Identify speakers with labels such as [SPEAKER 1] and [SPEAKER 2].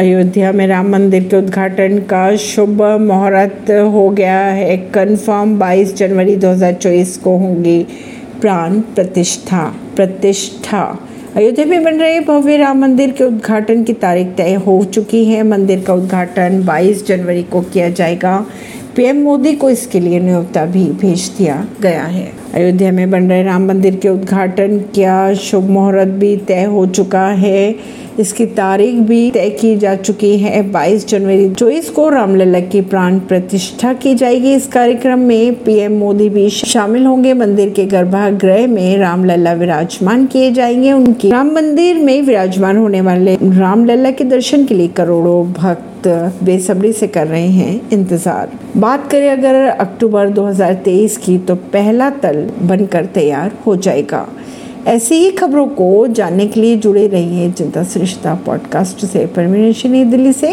[SPEAKER 1] अयोध्या में राम मंदिर के उद्घाटन का शुभ मुहूर्त हो गया है। कंफर्म 22 जनवरी 2024 को होंगी प्राण प्रतिष्ठा प्रतिष्ठा। अयोध्या में बन रहे भव्य राम मंदिर के उद्घाटन की तारीख तय हो चुकी है। मंदिर का उद्घाटन 22 जनवरी को किया जाएगा। पीएम मोदी को इसके लिए न्योता भी भेज दिया गया है। अयोध्या में बन रहे राम मंदिर के उद्घाटन। का शुभ मुहूर्त भी तय हो चुका है। इसकी तारीख भी तय की जा चुकी है। 22 जनवरी चौबीस को रामलला की प्राण प्रतिष्ठा की जाएगी। इस कार्यक्रम में पीएम मोदी भी शामिल होंगे। मंदिर के गर्भागृह में रामलला विराजमान किए जाएँगे। उनके राम मंदिर में विराजमान होने वाले रामलला के दर्शन के लिए करोड़ों भक्त बेसब्री से कर रहे हैं। इंतज़ार। बात करें अगर अक्टूबर 2023 की तो पहला तल बनकर तैयार हो जाएगा। ऐसी ही खबरों को जानने के लिए जुड़े रहिए जनता श्रेष्ठता पॉडकास्ट से। परमीन दिल्ली से।